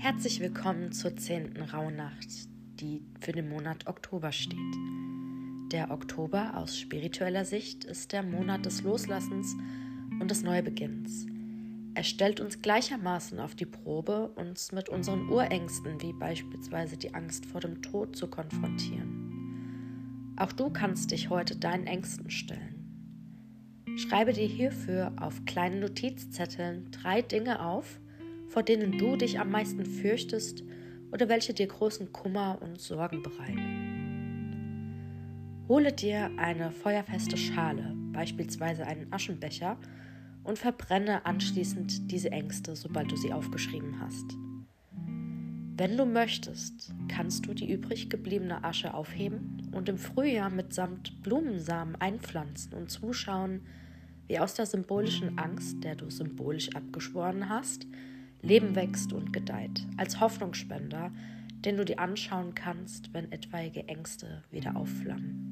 Herzlich willkommen zur zehnten Rauhnacht, die für den Monat Oktober steht. Der Oktober aus spiritueller Sicht ist der Monat des Loslassens und des Neubeginns. Er stellt uns gleichermaßen auf die Probe, uns mit unseren Urängsten wie beispielsweise die Angst vor dem Tod zu konfrontieren. Auch du kannst dich heute deinen Ängsten stellen. Schreibe dir hierfür auf kleinen Notizzetteln drei Dinge auf, vor denen du dich am meisten fürchtest oder welche dir großen Kummer und Sorgen bereiten. Hole dir eine feuerfeste Schale, beispielsweise einen Aschenbecher, und verbrenne anschließend diese Ängste, sobald du sie aufgeschrieben hast. Wenn du möchtest, kannst du die übrig gebliebene Asche aufheben und im Frühjahr mitsamt Blumensamen einpflanzen und zuschauen, wie aus der symbolischen Angst, der du symbolisch abgeschworen hast, Leben wächst und gedeiht, als Hoffnungsspender, den du dir anschauen kannst, wenn etwaige Ängste wieder aufflammen.